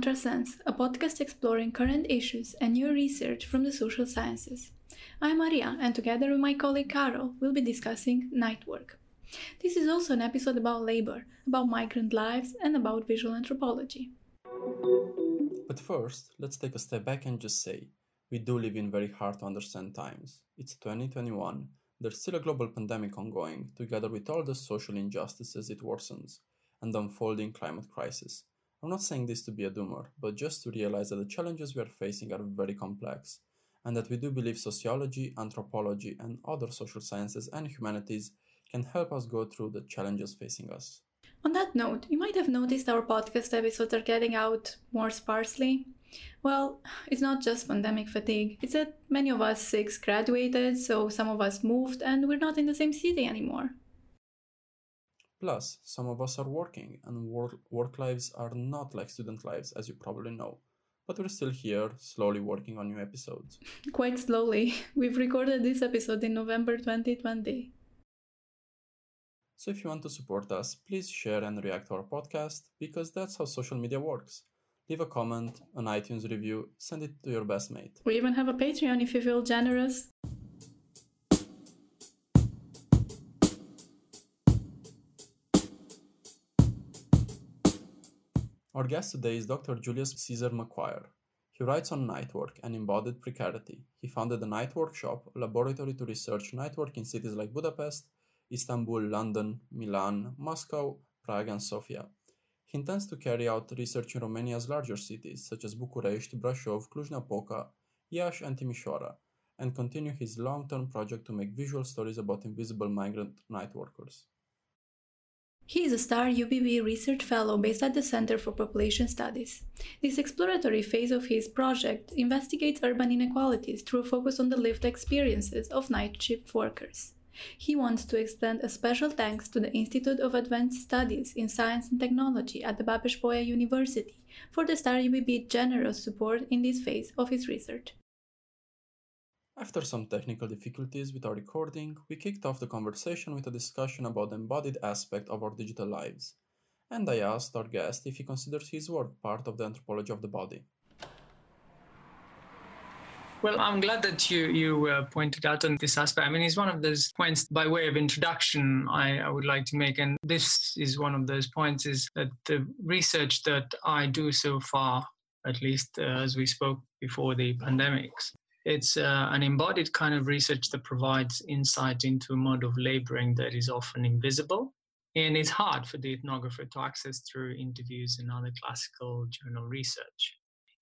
Contrasense, a podcast exploring current issues and new research from the social sciences. I'm Maria, and together with my colleague Carol, we'll be discussing night work. This is also an episode about labor, about migrant lives, and about visual anthropology. But first, let's take a step back and just say we do live in very hard to understand times. It's 2021, there's still a global pandemic ongoing, together with all the social injustices it worsens, and the unfolding climate crisis. I'm not saying this to be a doomer, but just to realize that the challenges we are facing are very complex, and that we do believe sociology, anthropology, and other social sciences and humanities can help us go through the challenges facing us. On that note, you might have noticed our podcast episodes are getting out more sparsely. Well, it's not just pandemic fatigue, it's that many of us six graduated, so some of us moved, and we're not in the same city anymore. Plus, some of us are working, and work, work lives are not like student lives, as you probably know. But we're still here, slowly working on new episodes. Quite slowly. We've recorded this episode in November 2020. So if you want to support us, please share and react to our podcast, because that's how social media works. Leave a comment, an iTunes review, send it to your best mate. We even have a Patreon if you feel generous. Our guest today is Dr. Julius-Cezar MacQuarie. He writes on night work and embodied precarity. He founded the Night Workshop, a laboratory to research night work in cities like Budapest, Istanbul, London, Milan, Moscow, Prague, and Sofia. He intends to carry out research in Romania's larger cities such as Bucharest, Brașov, Cluj-Napoca, Iași, and Timișoara, and continue his long-term project to make visual stories about invisible migrant night workers. He is a STAR UBB research fellow based at the Center for Population Studies. This exploratory phase of his project investigates urban inequalities through a focus on the lived experiences of night shift workers. He wants to extend a special thanks to the Institute of Advanced Studies in Science and Technology at the Babeș-Bolyai University for the STAR UBB generous support in this phase of his research. After some technical difficulties with our recording, we kicked off the conversation with a discussion about the embodied aspect of our digital lives. And I asked our guest if he considers his work part of the anthropology of the body. Well, I'm glad that you you uh, pointed out on this aspect. I mean, it's one of those points by way of introduction I, I would like to make, and this is one of those points: is that the research that I do so far, at least uh, as we spoke before the pandemics, it's uh, an embodied kind of research that provides insight into a mode of laboring that is often invisible. And it's hard for the ethnographer to access through interviews and other classical journal research.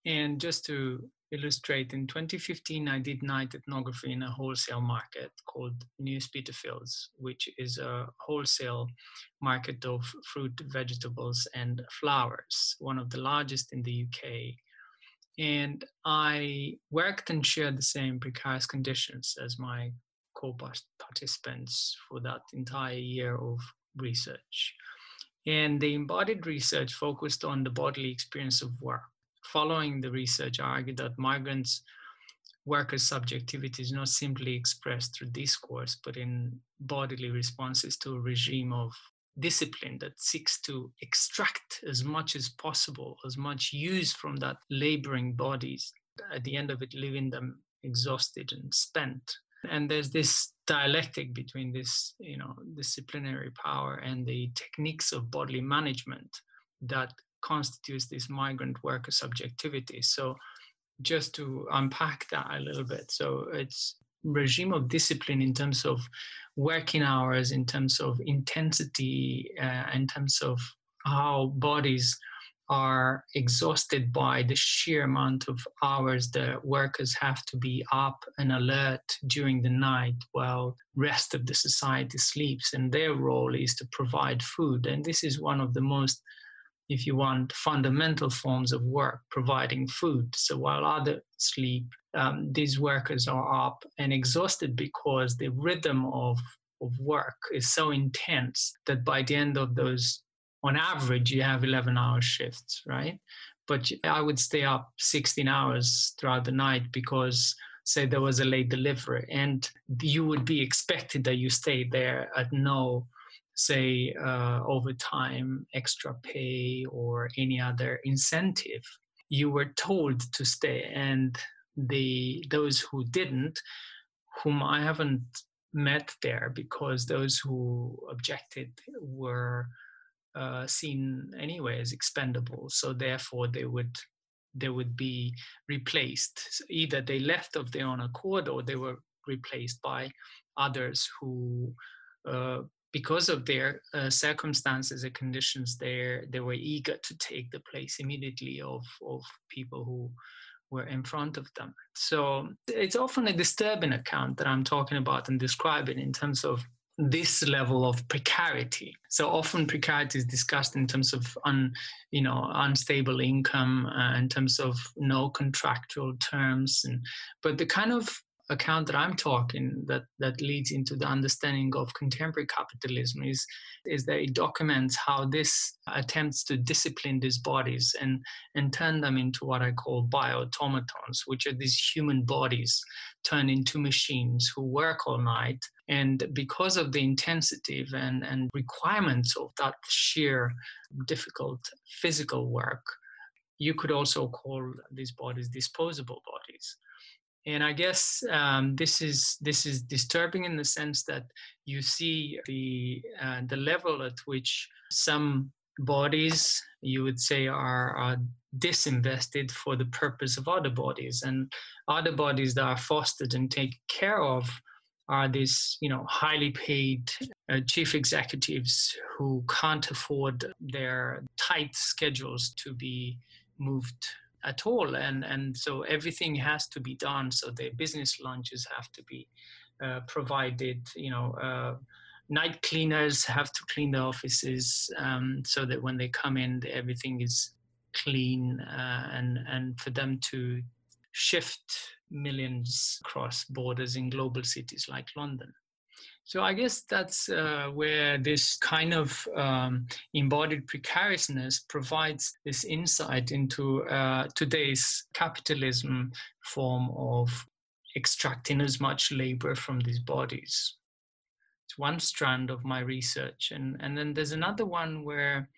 And just to illustrate, in 2015, I did night ethnography in a wholesale market called New Spitalfields, which is a wholesale market of fruit, vegetables, and flowers, one of the largest in the UK and I worked and shared the same precarious conditions as my co-participants for that entire year of research. And the embodied research focused on the bodily experience of work. Following the research, I argued that migrants' workers' subjectivity is not simply expressed through discourse, but in bodily responses to a regime of discipline that seeks to extract as much as possible, as much use from that laboring bodies, at the end of it, leaving them exhausted and spent. And there's this dialectic between this, you know, disciplinary power and the techniques of bodily management that constitutes this migrant worker subjectivity. So just to unpack that a little bit. So it's regime of discipline in terms of working hours, in terms of intensity, uh, in terms of how bodies are exhausted by the sheer amount of hours the workers have to be up and alert during the night while rest of the society sleeps. And their role is to provide food. And this is one of the most if you want fundamental forms of work providing food so while others sleep um, these workers are up and exhausted because the rhythm of, of work is so intense that by the end of those, on average, you have 11 hour shifts, right? But I would stay up 16 hours throughout the night because, say, there was a late delivery, and you would be expected that you stay there at no say, uh, overtime, extra pay, or any other incentive. You were told to stay, and the those who didn't, whom I haven't met there, because those who objected were uh, seen anyway as expendable. So therefore, they would they would be replaced. So either they left of their own accord, or they were replaced by others who, uh, because of their uh, circumstances and conditions, they they were eager to take the place immediately of of people who were in front of them. So it's often a disturbing account that I'm talking about and describing in terms of this level of precarity. So often precarity is discussed in terms of un, you know, unstable income, uh, in terms of no contractual terms, and but the kind of account that I'm talking that that leads into the understanding of contemporary capitalism is is that it documents how this attempts to discipline these bodies and and turn them into what I call bioautomatons, which are these human bodies turned into machines who work all night. And because of the intensity and, and requirements of that sheer difficult physical work, you could also call these bodies disposable bodies and I guess um, this is this is disturbing in the sense that you see the uh, the level at which some bodies you would say are, are disinvested for the purpose of other bodies, and other bodies that are fostered and taken care of are these you know highly paid uh, chief executives who can't afford their tight schedules to be moved at all and and so everything has to be done. So the business lunches have to be uh, provided you know uh, night cleaners have to clean the offices um, so that when they come in everything is clean uh, and and for them to shift millions across borders in global cities like london so I guess that's uh, where this kind of um, embodied precariousness provides this insight into uh, today's capitalism form of extracting as much labor from these bodies. It's one strand of my research, and and then there's another one where,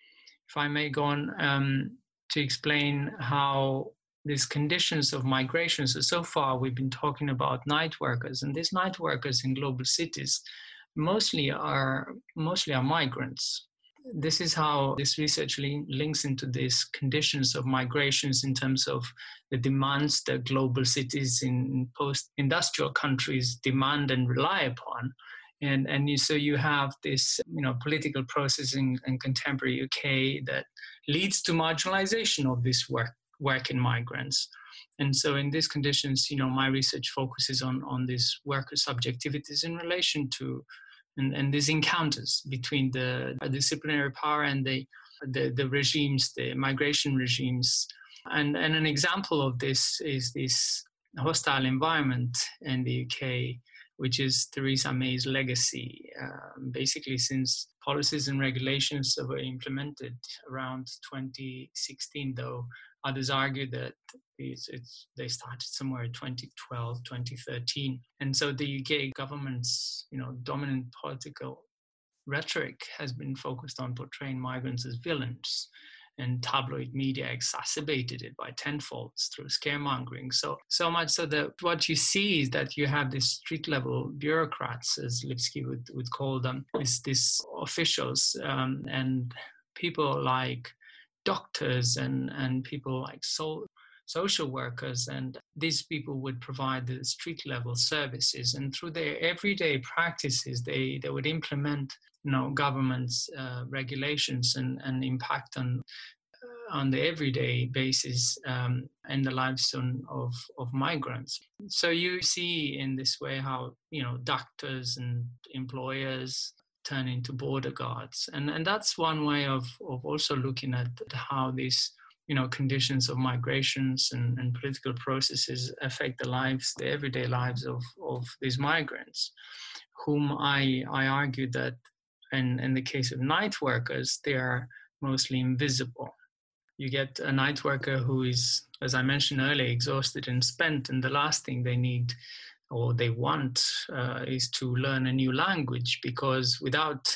if I may go on um, to explain how these conditions of migration. So, so far we've been talking about night workers, and these night workers in global cities mostly are mostly are migrants. This is how this research links into these conditions of migrations in terms of the demands that global cities in post-industrial countries demand and rely upon and and you, so you have this you know political process in, in, contemporary UK that leads to marginalization of this work working migrants. And so in these conditions, you know, my research focuses on, on these worker subjectivities in relation to and, and these encounters between the disciplinary power and the, the, the regimes, the migration regimes. And, and an example of this is this hostile environment in the UK, which is Theresa May's legacy. Um, basically, since policies and regulations were implemented around 2016, though Others argue that it's, it's, they started somewhere in 2012, 2013. And so the UK government's you know, dominant political rhetoric has been focused on portraying migrants as villains and tabloid media exacerbated it by tenfold through scaremongering. So so much so that what you see is that you have these street level bureaucrats, as Lipsky would, would call them, these officials um, and people like doctors and, and people like so, social workers and these people would provide the street level services and through their everyday practices they, they would implement you know government's uh, regulations and, and impact on uh, on the everyday basis um, in the lives of, of migrants. So you see in this way how you know doctors and employers turn into border guards. And, and that's one way of, of also looking at how these you know, conditions of migrations and, and political processes affect the lives, the everyday lives of, of these migrants, whom I, I argue that in, in the case of night workers, they are mostly invisible. You get a night worker who is, as I mentioned earlier, exhausted and spent, and the last thing they need or they want uh, is to learn a new language because without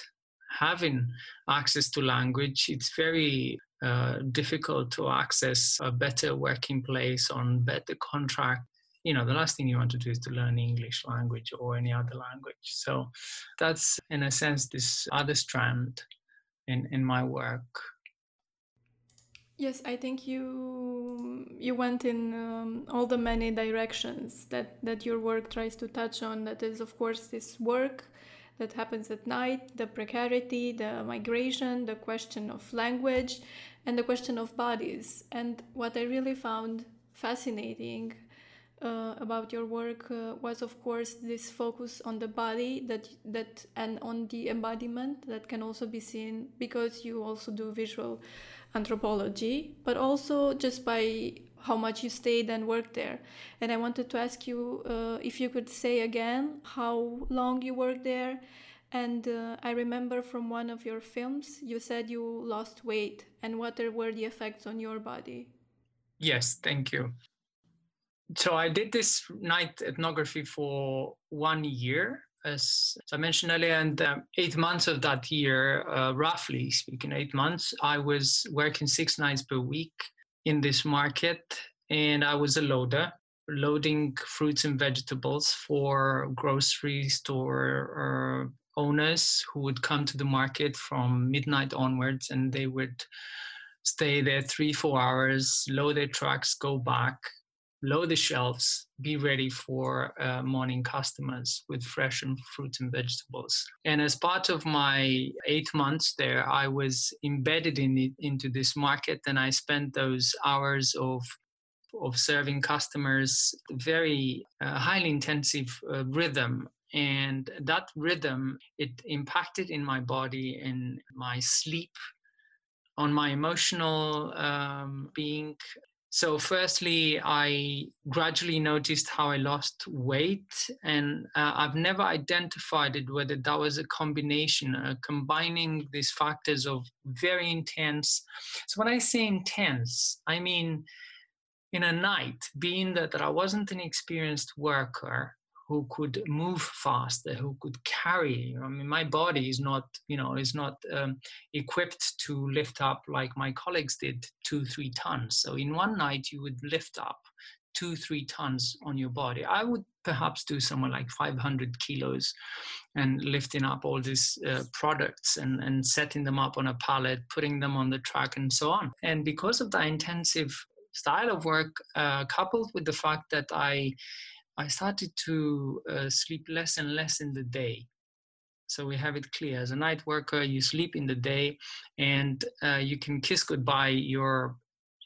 having access to language, it's very uh, difficult to access a better working place on better contract. You know the last thing you want to do is to learn english language or any other language. So that's in a sense this other strand in in my work yes i think you you went in um, all the many directions that that your work tries to touch on. That is of course this work that happens at night the precarity the migration the question of language and the question of bodies. And what i really found fascinating uh, about your work uh, was of course this focus on the body that that and on the embodiment that can also be seen because you also do visual anthropology but also just by how much you stayed and worked there. And i wanted to ask you uh, if you could say again how long you worked there. And uh, i remember from one of your films you said you lost weight. And what were the effects on your body? Yes thank you. So I did this night ethnography for one year, as I mentioned earlier, and um, eight months of that year, uh, roughly speaking, eight months, I was working six nights per week in this market, and I was a loader, loading fruits and vegetables for grocery store uh, owners who would come to the market from midnight onwards, and they would stay there three, four hours, load their trucks, go back, load the shelves, be ready for uh, morning customers with fresh and fruits and vegetables. And as part of my eight months there, I was embedded in it, into this market, and I spent those hours of of serving customers very uh, highly intensive uh, rhythm and that rhythm it impacted in my body in my sleep on my emotional um, being so, firstly, I gradually noticed how I lost weight, and uh, I've never identified it whether that was a combination, uh, combining these factors of very intense. So, when I say intense, I mean in a night, being that, that I wasn't an experienced worker, who could move faster, who could carry. I mean, my body is not, you know, is not um, equipped to lift up like my colleagues did, two, three tons. So in one night, you would lift up two, three tons on your body. I would perhaps do somewhere like 500 kilos and lifting up all these uh, products and, and setting them up on a pallet, putting them on the truck, and so on. And because of the intensive style of work, uh, coupled with the fact that I I started to uh, sleep less and less in the day. So we have it clear. As a night worker, you sleep in the day and uh, you can kiss goodbye your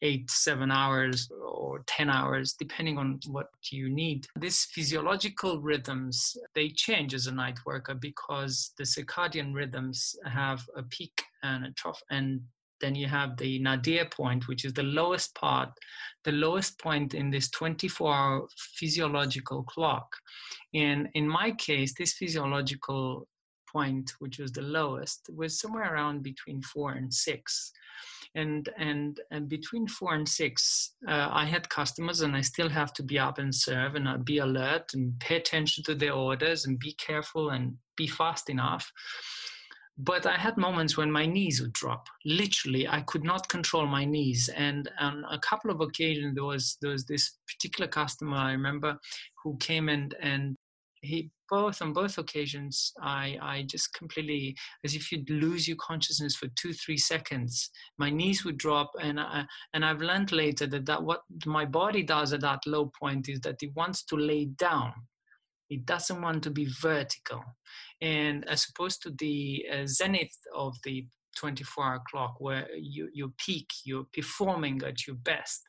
eight, seven hours or 10 hours, depending on what you need. These physiological rhythms, they change as a night worker because the circadian rhythms have a peak and a trough and then you have the nadir point, which is the lowest part, the lowest point in this 24 hour physiological clock. And in my case, this physiological point, which was the lowest, was somewhere around between four and six. And, and, and between four and six, uh, I had customers, and I still have to be up and serve and uh, be alert and pay attention to their orders and be careful and be fast enough but I had moments when my knees would drop. Literally, I could not control my knees. And on a couple of occasions, there was there was this particular customer I remember who came and and he both on both occasions I I just completely as if you'd lose your consciousness for two three seconds. My knees would drop, and I, and I've learned later that that what my body does at that low point is that it wants to lay down it doesn't want to be vertical. And as opposed to the uh, zenith of the 24 hour clock where you, you peak, you're performing at your best.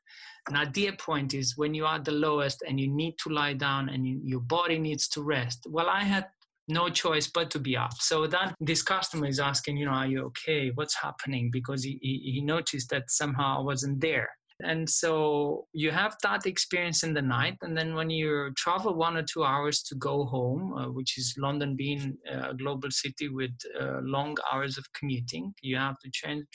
A nadir point is when you are the lowest and you need to lie down and you, your body needs to rest. Well, I had no choice but to be up. So that this customer is asking, you know, are you okay? What's happening? Because he, he, he noticed that somehow I wasn't there. And so you have that experience in the night. And then when you travel one or two hours to go home, uh, which is London being a global city with uh, long hours of commuting, you have to change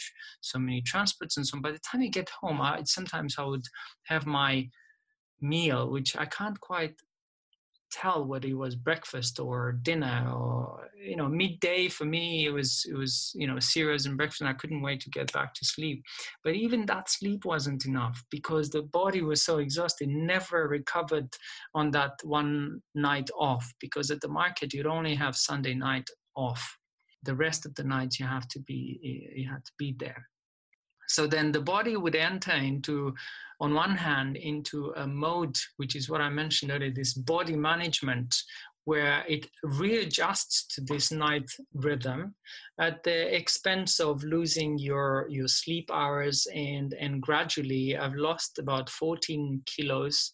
so many transports and so on. By the time you get home, I, sometimes I would have my meal, which I can't quite tell whether it was breakfast or dinner or you know midday for me it was it was you know cereals and breakfast and i couldn't wait to get back to sleep. But even that sleep wasn't enough because the body was so exhausted never recovered on that one night off because at the market you'd only have sunday night off. The rest of the nights you have to be you have to be there so then the body would enter into on one hand into a mode which is what i mentioned earlier this body management where it readjusts to this night rhythm at the expense of losing your your sleep hours and and gradually i've lost about 14 kilos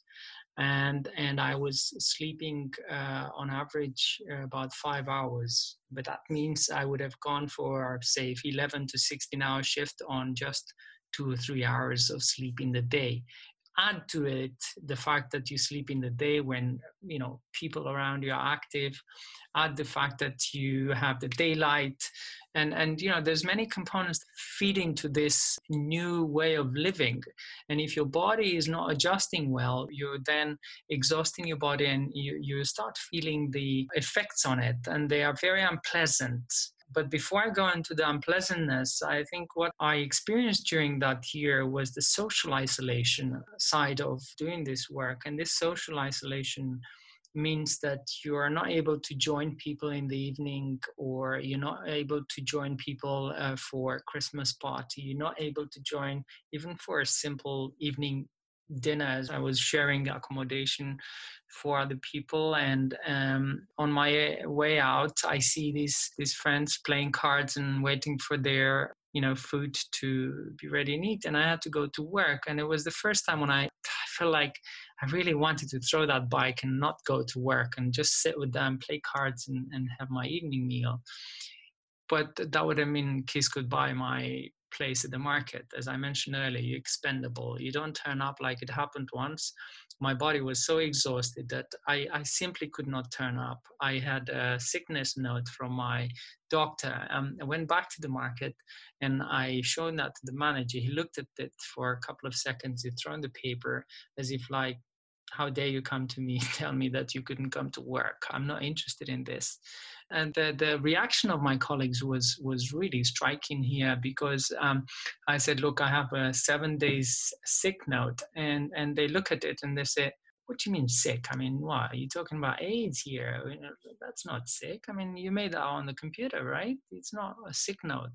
and and I was sleeping uh, on average uh, about five hours. But that means I would have gone for say 11 to 16 hour shift on just two or three hours of sleep in the day. Add to it the fact that you sleep in the day when you know people around you are active. Add the fact that you have the daylight and and you know there's many components feeding to this new way of living. And if your body is not adjusting well you're then exhausting your body and you, you start feeling the effects on it. And they are very unpleasant. But before I go into the unpleasantness, I think what I experienced during that year was the social isolation side of doing this work. And this social isolation means that you are not able to join people in the evening or you're not able to join people uh, for christmas party. You're not able to join even for a simple evening dinner as i was sharing accommodation for other people. And um, on my way out i see these these friends playing cards and waiting for their you know food to be ready and eat. And i had to go to work. And it was the first time when i, I felt like i really wanted to throw that bike and not go to work and just sit with them play cards and, and have my evening meal but that would have mean could buy my place at the market as i mentioned earlier you're expendable you don't turn up like it happened once my body was so exhausted that I, I simply could not turn up. I had a sickness note from my doctor. Um, I went back to the market and I showed that to the manager. He looked at it for a couple of seconds. He threw in the paper as if like, how dare you come to me tell me that you couldn't come to work? I'm not interested in this. And the, the reaction of my colleagues was was really striking here because um, i said look i have a seven days sick note and and they look at it and they say what do you mean sick? I mean what are you talking about aids here? That's not sick. I mean you made that on the computer right? It's not a sick note.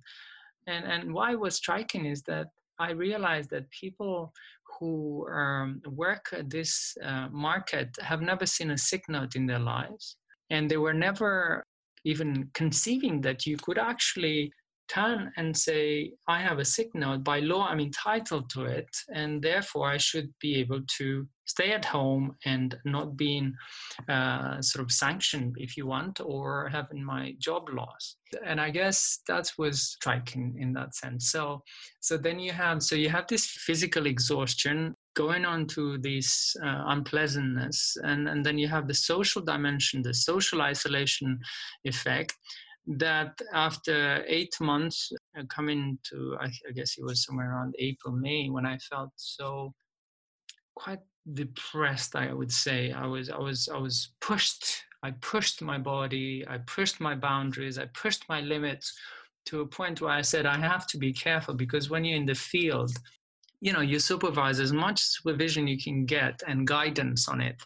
And and why was striking is that i realized that people who um, work at this uh, market have never seen a sick note in their lives. And they were never even conceiving that you could actually turn and say, I have a sick note. By law, I'm entitled to it. And therefore, I should be able to stay at home and not being uh, sort of sanctioned, if you want, or having my job lost. And I guess that was striking in that sense. So, so then you have, so you have this physical exhaustion going on to this uh, unpleasantness and, and then you have the social dimension the social isolation effect that after eight months uh, coming to I, I, guess it was somewhere around april may when i felt so quite depressed i would say. I was i was i was pushed i pushed my body i pushed my boundaries i pushed my limits to a point where i said i have to be careful because when you're in the field you know you supervise as much supervision you can get and guidance on it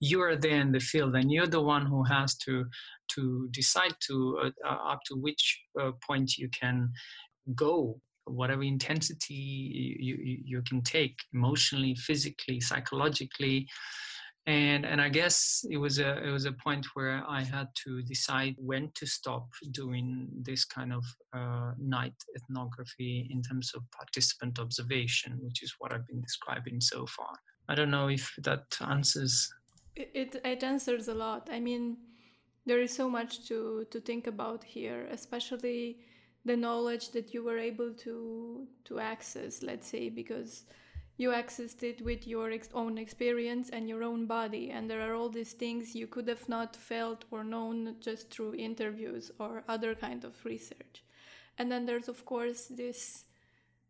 you are there in the field and you're the one who has to to decide to uh, uh, up to which uh, point you can go whatever intensity you, you, you can take emotionally physically psychologically and and i guess it was a it was a point where i had to decide when to stop doing this kind of uh, night ethnography in terms of participant observation which is what i've been describing so far. I don't know if that answers. It, it answers a lot. I mean there is so much to to think about here especially the knowledge that you were able to to access let's say because you accessed it with your ex- own experience and your own body and there are all these things you could have not felt or known just through interviews or other kind of research and then there's of course this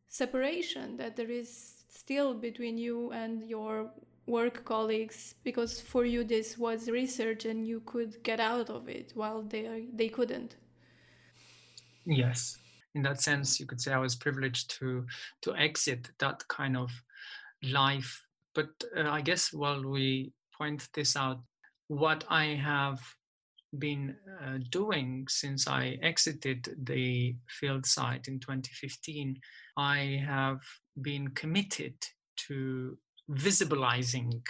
separation that there is still between you and your work colleagues because for you this was research and you could get out of it while they they couldn't. Yes, in that sense, you could say I was privileged to to exit that kind of life. But uh, I guess while we point this out, what I have been uh, doing since I exited the field site in 2015, I have been committed to visibilizing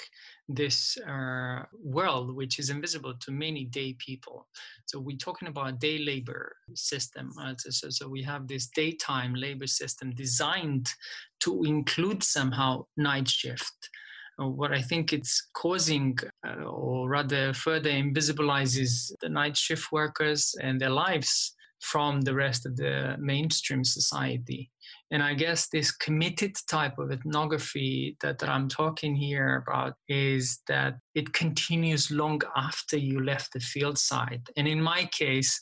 this uh, world which is invisible to many day people. So we're talking about day labor system so, so we have this daytime labor system designed to include somehow night shift. Uh, what I think it's causing, uh, or rather further invisibilizes the night shift workers and their lives from the rest of the mainstream society. And I guess this committed type of ethnography that, that I'm talking here about is that it continues long after you left the field site. And in my case,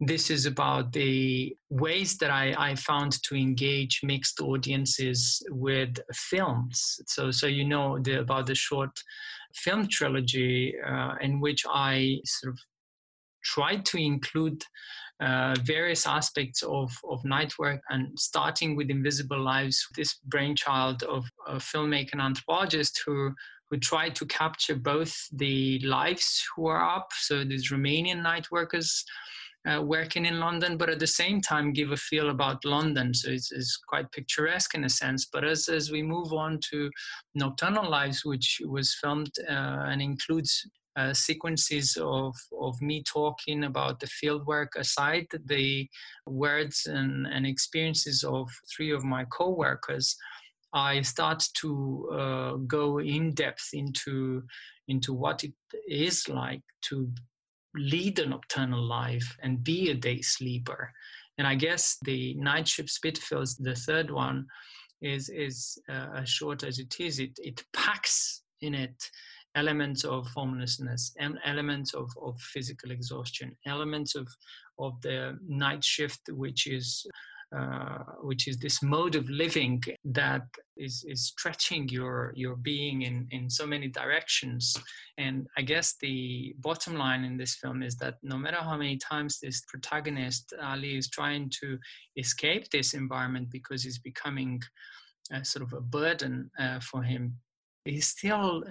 this is about the ways that I, I found to engage mixed audiences with films. So, so you know the, about the short film trilogy uh, in which I sort of tried to include uh, various aspects of, of night work and starting with Invisible Lives, this brainchild of a filmmaker and anthropologist who who tried to capture both the lives who are up, so these Romanian night workers uh, working in London, but at the same time give a feel about London. So it's, it's quite picturesque in a sense. But as, as we move on to Nocturnal Lives, which was filmed uh, and includes uh, sequences of, of me talking about the fieldwork aside the words and, and experiences of three of my co-workers i start to uh, go in depth into into what it is like to lead a nocturnal life and be a day sleeper. And i guess the night shift Spitalfields the third one is is uh, as short as it is it it packs in it elements of homelessness, and elements of, of physical exhaustion, elements of, of the night shift, which is uh, which is this mode of living that is, is stretching your your being in, in so many directions. And I guess the bottom line in this film is that no matter how many times this protagonist Ali is trying to escape this environment because it's becoming a sort of a burden uh, for him, he's still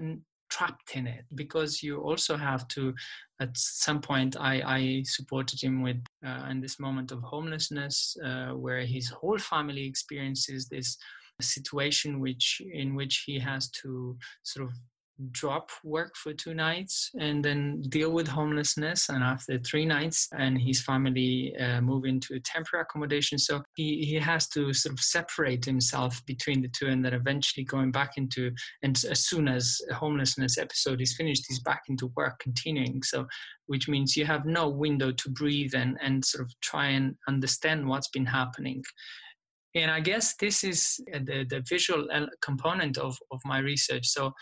trapped in it because you also have to at some point i, I supported him with uh, in this moment of homelessness uh, where his whole family experiences this situation which in which he has to sort of drop work for two nights and then deal with homelessness and after three nights and his family uh, move into a temporary accommodation. So he, he has to sort of separate himself between the two and then eventually going back into and as soon as homelessness episode is finished he's back into work continuing. So which means you have no window to breathe and, and sort of try and understand what's been happening. And i guess this is the, the visual component of, of my research. So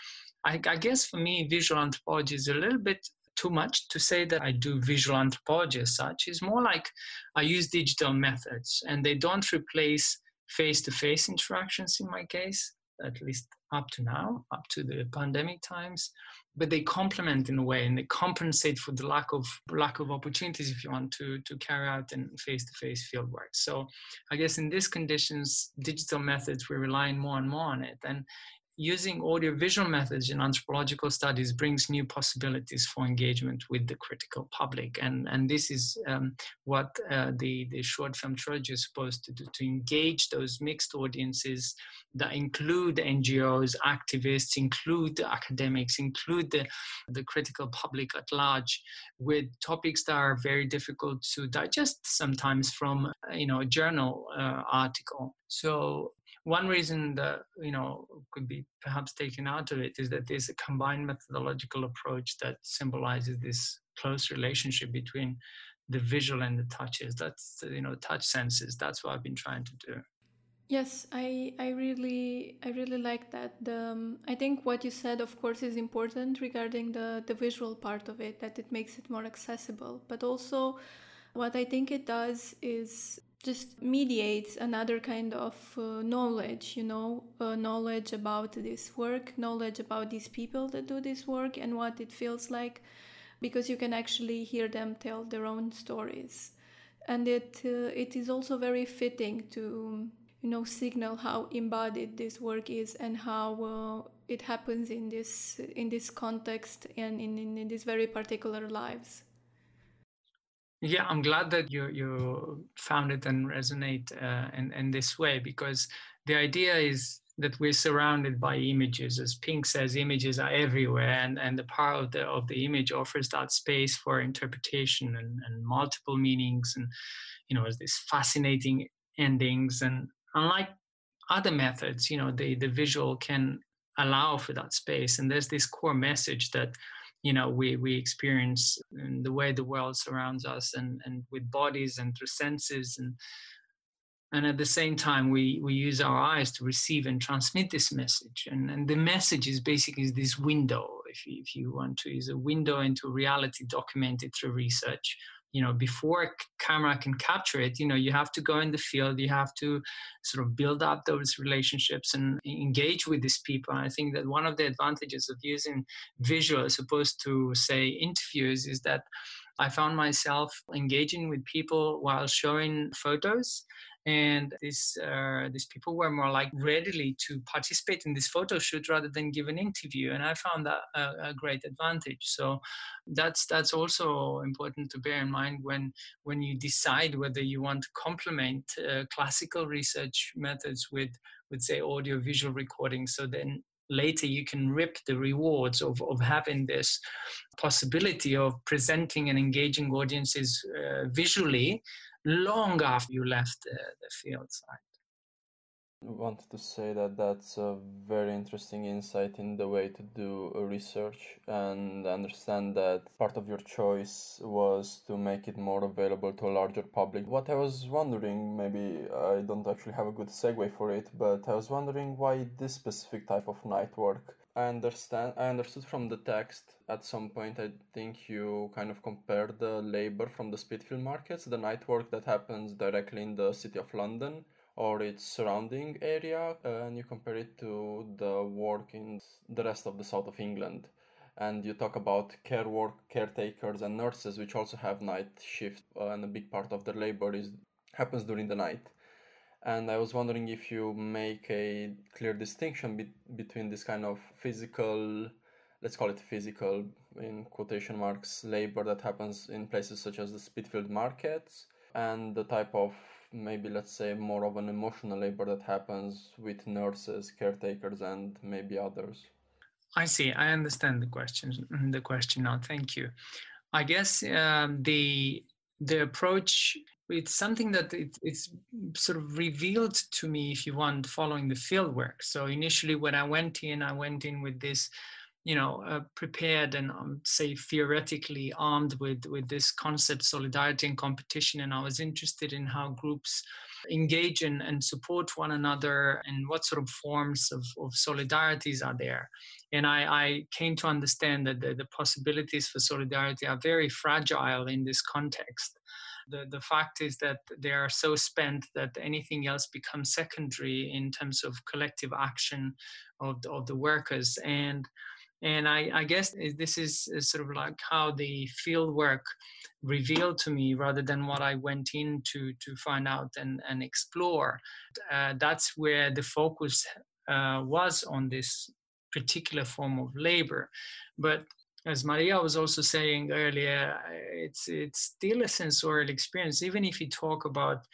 I, I guess for me, visual anthropology is a little bit too much to say that I do visual anthropology as such. It's more like I use digital methods and they don't replace face to face interactions in my case, at least up to now, up to the pandemic times. But they complement in a way and they compensate for the lack of lack of opportunities if you want to to carry out in face-to-face field work. So I guess in these conditions, digital methods we're relying more and more on it. And using audiovisual methods in anthropological studies brings new possibilities for engagement with the critical public. And, and this is um, what uh, the, the short film trilogy is supposed to do, to engage those mixed audiences that include NGOs, activists, include academics, include the, the critical public at large with topics that are very difficult to digest sometimes from, you know, a journal uh, article. So one reason that you know could be perhaps taken out of it is that there's a combined methodological approach that symbolizes this close relationship between the visual and the touches. That's you know touch senses. That's what i've been trying to do. Yes i i really i really like that. The um, i think what you said of course is important regarding the the visual part of it that it makes it more accessible. But also what i think it does is just mediates another kind of uh, knowledge, you know, uh, knowledge about this work, knowledge about these people that do this work and what it feels like, because you can actually hear them tell their own stories. And it, uh, it is also very fitting to, you know, signal how embodied this work is and how uh, it happens in this, in this context and in, in, in these very particular lives. Yeah, I'm glad that you you found it and resonate uh, in in this way because the idea is that we're surrounded by images. As Pink says, images are everywhere, and, and the power of the of the image offers that space for interpretation and, and multiple meanings, and you know, these fascinating endings. And unlike other methods, you know, the the visual can allow for that space. And there's this core message that you know we we experience the way the world surrounds us and and with bodies and through senses and and at the same time we we use our eyes to receive and transmit this message. And and the message is basically this window if you, if you want to use a window into reality documented through research you know before camera can capture it you know you have to go in the field you have to sort of build up those relationships and engage with these people. And i think that one of the advantages of using visual as opposed to say interviews is that I found myself engaging with people while showing photos and these uh, these people were more like readily to participate in this photo shoot rather than give an interview and i found that a, a, great advantage. So that's that's also important to bear in mind when when you decide whether you want to complement uh, classical research methods with with say audio visual recording so then later you can reap the rewards of, of having this possibility of presenting and engaging audiences uh, visually long after you left the, the field site. I wanted to say that that's a very interesting insight in the way to do research and understand that part of your choice was to make it more available to a larger public. What I was wondering, maybe I don't actually have a good segue for it, but I was wondering why this specific type of night work I understand. I understood from the text at some point. I think you kind of compare the labor from the Spitfield markets, the night work that happens directly in the city of London or its surrounding area, and you compare it to the work in the rest of the south of England. And you talk about care work, caretakers, and nurses, which also have night shift, and a big part of their labor is happens during the night and I was wondering if you make a clear distinction be- between this kind of physical, let's call it physical in quotation marks, labor that happens in places such as the Spitfield markets, and the type of maybe let's say more of an emotional labor that happens with nurses, caretakers, and maybe others. I see. I understand the question. The question now. Thank you. I guess um, the the approach it's something that it, it's sort of revealed to me if you want following the field work. So initially when i went in i went in with this you know uh, prepared and um, say theoretically armed with with this concept solidarity and competition and i was interested in how groups engage and, and support one another and what sort of forms of, of solidarities are there. And I, I came to understand that the, the possibilities for solidarity are very fragile in this context the, the fact is that they are so spent that anything else becomes secondary in terms of collective action of the, of the workers. And and I, I guess this is sort of like how the field work revealed to me rather than what I went in to, to find out and, and explore. Uh, that's where the focus uh, was on this particular form of labor. But as Maria was also saying earlier, it's it's still a sensorial experience. Even if you talk about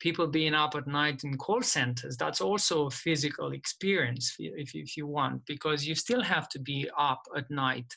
people being up at night in call centers, that's also a physical experience if, if you want, because you still have to be up at night.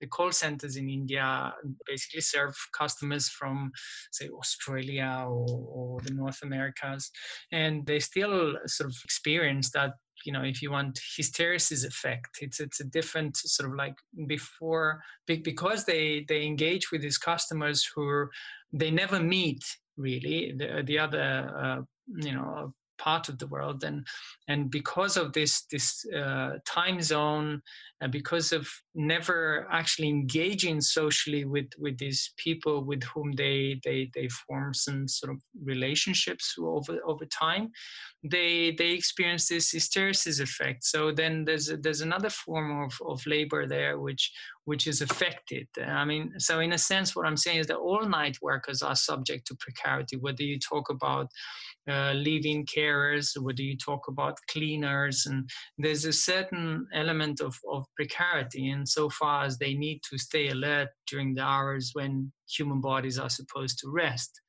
The call centers in India basically serve customers from, say, Australia or, or the North Americas, and they still sort of experience that you know if you want hysteresis effect it's it's a different sort of like before because they they engage with these customers who they never meet really the, the other uh, you know part of the world. And and because of this this uh, time zone and because of never actually engaging socially with with these people with whom they they they form some sort of relationships over over time they they experience this hysteresis effect. So then there's a, there's another form of of labor there which which is affected. I mean so in a sense what i'm saying is that all night workers are subject to precarity whether you talk about uh, living carers, whether you talk about cleaners, and there's a certain element of, of precarity insofar as they need to stay alert during the hours when human bodies are supposed to rest.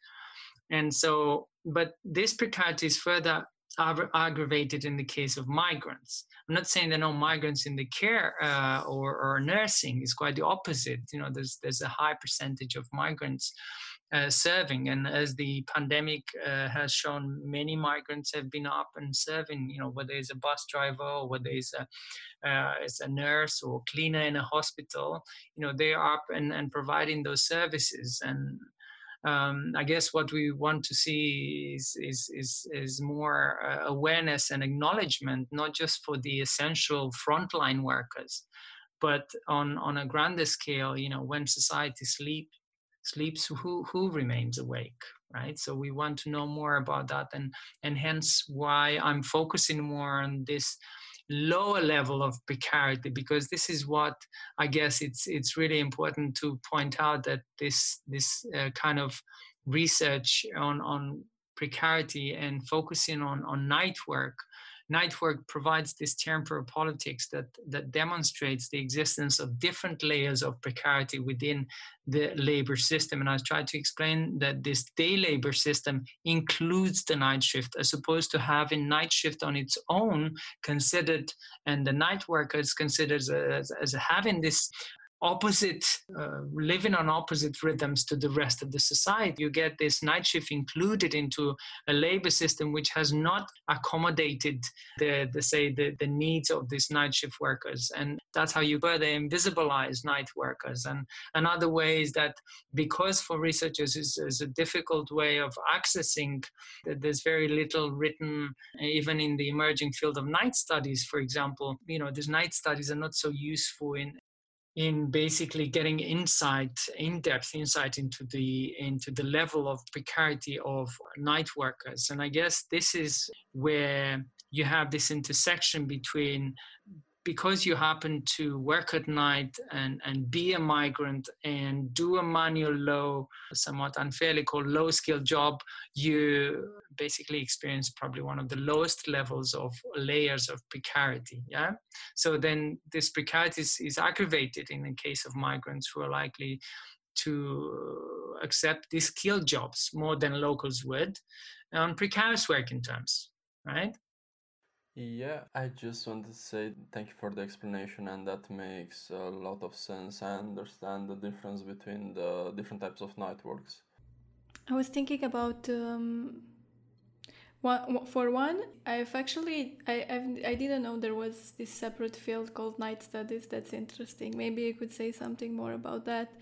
And so, but this precarity is further aggravated in the case of migrants. I'm not saying there are no migrants in the care uh, or, or nursing. It's quite the opposite. You know, there's there's a high percentage of migrants uh, serving. And as the pandemic uh, has shown, many migrants have been up and serving. You know, whether it's a bus driver or whether it's a uh, it's a nurse or cleaner in a hospital. You know, they are up and, and providing those services. And um, I guess what we want to see is is is, is more uh, awareness and acknowledgement, not just for the essential frontline workers, but on on a grander scale. You know, when society sleep sleeps who who remains awake right? So we want to know more about that and and hence why i'm focusing more on this lower level of precarity because this is what i guess it's it's really important to point out that this this uh, kind of research on on precarity and focusing on on night work night work provides this temporal politics that, that demonstrates the existence of different layers of precarity within the labor system. And I tried to explain that this day labor system includes the night shift, as opposed to having night shift on its own considered, and the night workers considered as, as having this opposite, uh, living on opposite rhythms to the rest of the society. You get this night shift included into a labor system which has not accommodated the, the say, the, the needs of these night shift workers. And that's how you further invisibilize night workers. And another way is that because for researchers is, is a difficult way of accessing, there's very little written, even in the emerging field of night studies, for example, you know, these night studies are not so useful in in basically getting insight in-depth insight into the into the level of precarity of night workers. And i guess this is where you have this intersection between because you happen to work at night and, and be a migrant and do a manual low, somewhat unfairly called low skill job, you basically experience probably one of the lowest levels of layers of precarity. Yeah. So then this precarity is, is aggravated in the case of migrants who are likely to accept these skilled jobs more than locals would on precarious working terms, right? Yeah, I just want to say thank you for the explanation, and that makes a lot of sense. I understand the difference between the different types of networks. I was thinking about um, one, for one, I've actually I I've, I didn't know there was this separate field called night studies. That's interesting. Maybe you could say something more about that.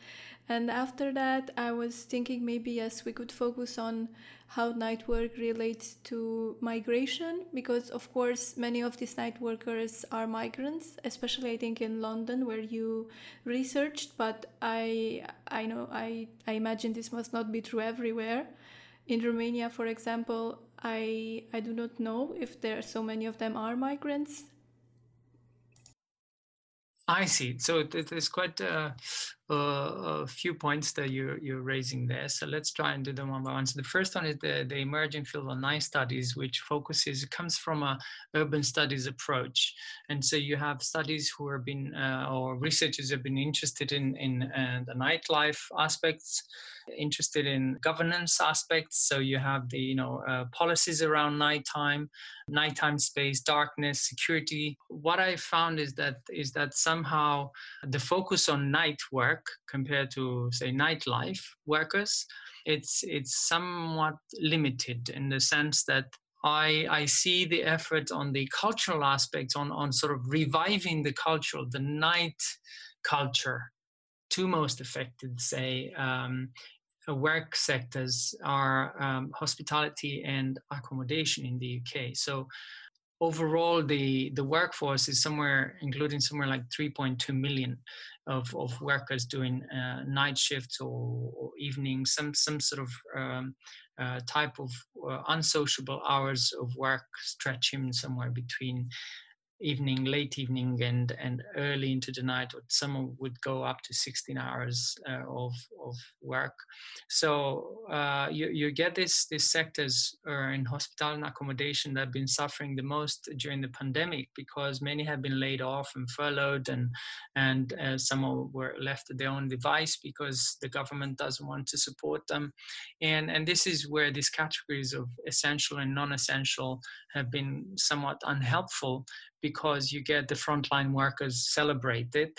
And after that, I was thinking maybe yes, we could focus on how night work relates to migration because of course many of these night workers are migrants especially i think in london where you researched but i i know i i imagine this must not be true everywhere. In romania for example i i do not know if there are so many of them are migrants I see. So there's quite a, a, few points that you're, you're raising there. So let's try and do them one by one. So the first one is the, the emerging field of night studies, which focuses, comes from a urban studies approach. And so you have studies who have been, uh, or researchers have been interested in, in uh, the nightlife aspects, interested in governance aspects. So you have the, you know, uh, policies around nighttime, nighttime space, darkness, security. What I found is that, is that somehow the focus on night work compared to say nightlife workers it's it's somewhat limited in the sense that I, I see the effort on the cultural aspects on, on sort of reviving the cultural the night culture two most affected say um, work sectors are um, hospitality and accommodation in the UK. So overall the the workforce is somewhere including somewhere like 3.2 million of, of workers doing uh, night shifts or, or evening some some sort of um, uh, type of uh, unsociable hours of work stretching somewhere between evening, late evening, and and early into the night. Some would go up to 16 hours uh, of of work. So uh, you you get this these sectors uh, in hospital and accommodation that have been suffering the most during the pandemic because many have been laid off and furloughed, and and uh, some were left to their own device because the government doesn't want to support them, and and this is where these categories of essential and non-essential have been somewhat unhelpful because you get the frontline workers celebrated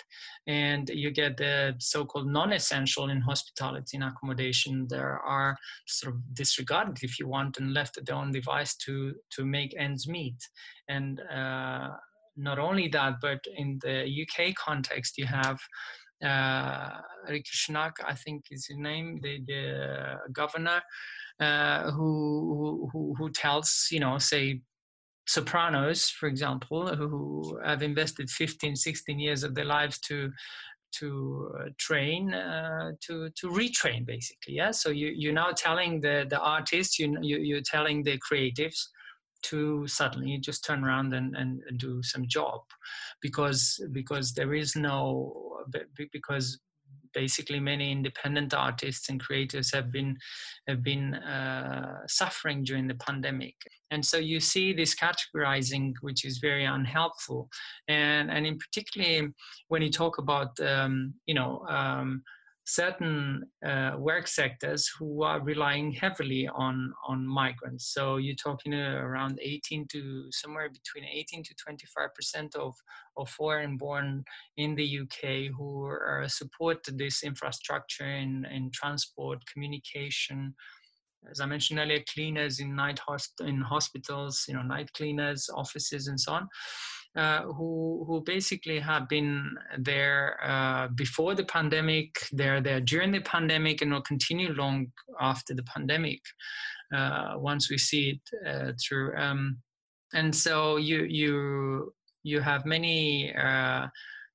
and you get the so-called non-essential in hospitality and accommodation. There are sort of disregarded if you want and left at their own device to to make ends meet. And uh, not only that but in the uk context you have uh, Rishi Sunak, I think is his name, the, the governor, uh, who, who who tells you know say sopranos, for example, who have invested 15, 16 years of their lives to to uh, train uh, to to retrain basically yeah? So you you're now telling the the artists you, you you're telling the creatives to suddenly just turn around and, and do some job because because there is no because basically many independent artists and creators have been have been uh, suffering during the pandemic. And so you see this categorizing which is very unhelpful. And and in particularly when you talk about um, you know um, certain uh, work sectors who are relying heavily on on migrants. So you're talking uh, around 18 to somewhere between 18 to 25 percent of of foreign-born in the UK who are support this infrastructure in in transport, communication. As I mentioned earlier, cleaners in night in hospitals, you know, night cleaners, offices, and so on. Uh, who who basically have been there uh, before the pandemic, they're there during the pandemic, and will continue long after the pandemic. Uh, once we see it uh, through, um, and so you you you have many uh,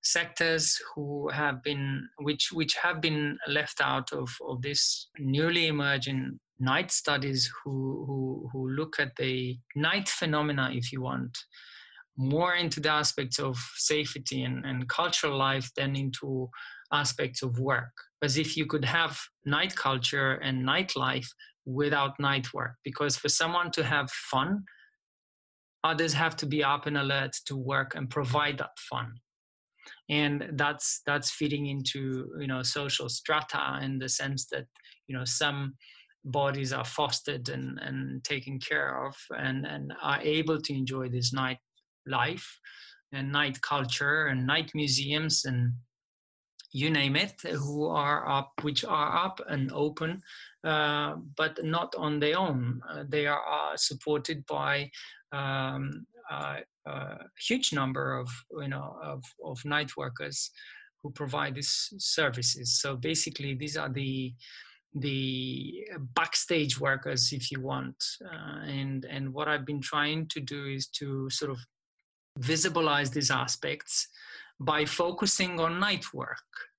sectors who have been which which have been left out of, of this newly emerging night studies who, who who look at the night phenomena if you want more into the aspects of safety and, and cultural life than into aspects of work. As if you could have night culture and nightlife without night work because for someone to have fun others have to be up and alert to work and provide that fun. And that's that's feeding into you know social strata in the sense that you know some bodies are fostered and, and taken care of and, and are able to enjoy this night life and night culture and night museums and you name it who are up which are up and open uh, but not on their own. Uh, they are uh, supported by um, a huge number of you know of, of night workers who provide these services. So basically these are the the backstage workers if you want. Uh, and and what i've been trying to do is to sort of visibilize these aspects by focusing on night work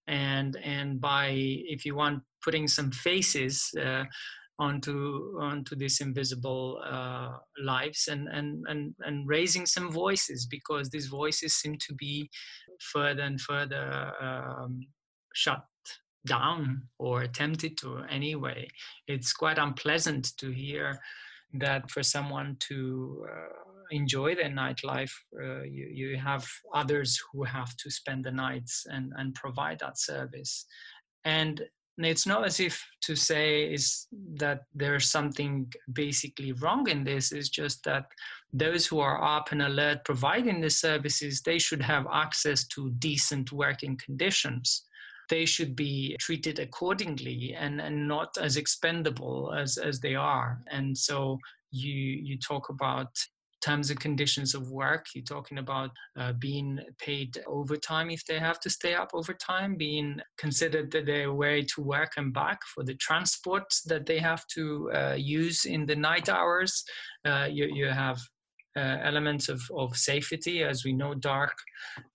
and and by if you want putting some faces uh, onto onto these invisible uh, lives and, and and and raising some voices because these voices seem to be further and further um, shut down or attempted to anyway. It's quite unpleasant to hear that for someone to uh, enjoy their nightlife, uh, you, you have others who have to spend the nights and, and provide that service. And it's not as if to say is that there's something basically wrong in this it's just that those who are up and alert providing the services they should have access to decent working conditions they should be treated accordingly and, and not as expendable as, as they are and so you you talk about terms and conditions of work. You're talking about uh, being paid overtime if they have to stay up overtime, being considered their way to work and back for the transport that they have to uh, use in the night hours. Uh, you, you have uh, elements of, of safety. As we know, dark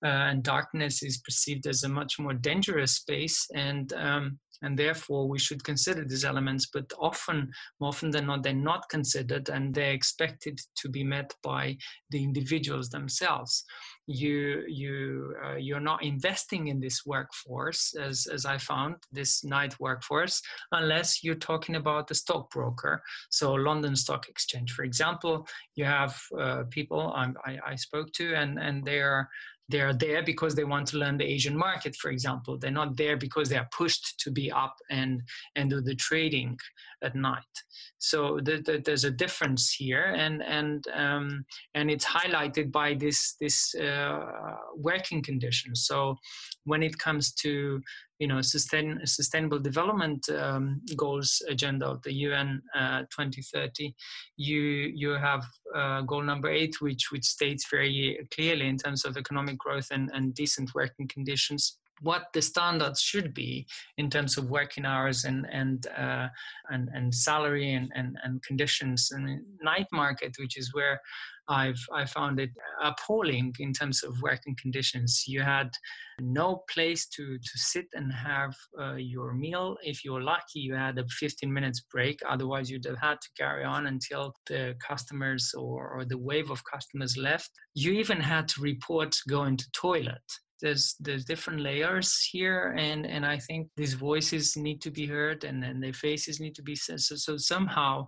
uh, and darkness is perceived as a much more dangerous space, and um, and therefore we should consider these elements. But often, more often than not, they're not considered, and they're expected to be met by the individuals themselves you you uh, you're not investing in this workforce as as i found this night workforce unless you're talking about the stockbroker. So london stock exchange for example you have uh, people I, I spoke to and and they're they're there because they want to learn the asian market for example. They're not there because they are pushed to be up and and do the trading at night. So the, the, there's a difference here and and um, and it's highlighted by this this uh, working conditions. So when it comes to you know sustain, sustainable development um, goals agenda of the UN uh, 2030, you you have uh, goal number eight, which which states very clearly in terms of economic growth and, and decent working conditions what the standards should be in terms of working hours and and uh, and, and salary and, and, and conditions and night market, which is where I've I found it appalling in terms of working conditions. You had no place to to sit and have uh, your meal. If you were lucky, you had a 15 minutes break. Otherwise, you'd have had to carry on until the customers or, or the wave of customers left. You even had to report going to toilet there's there's different layers here and and i think these voices need to be heard and then their faces need to be seen so, so somehow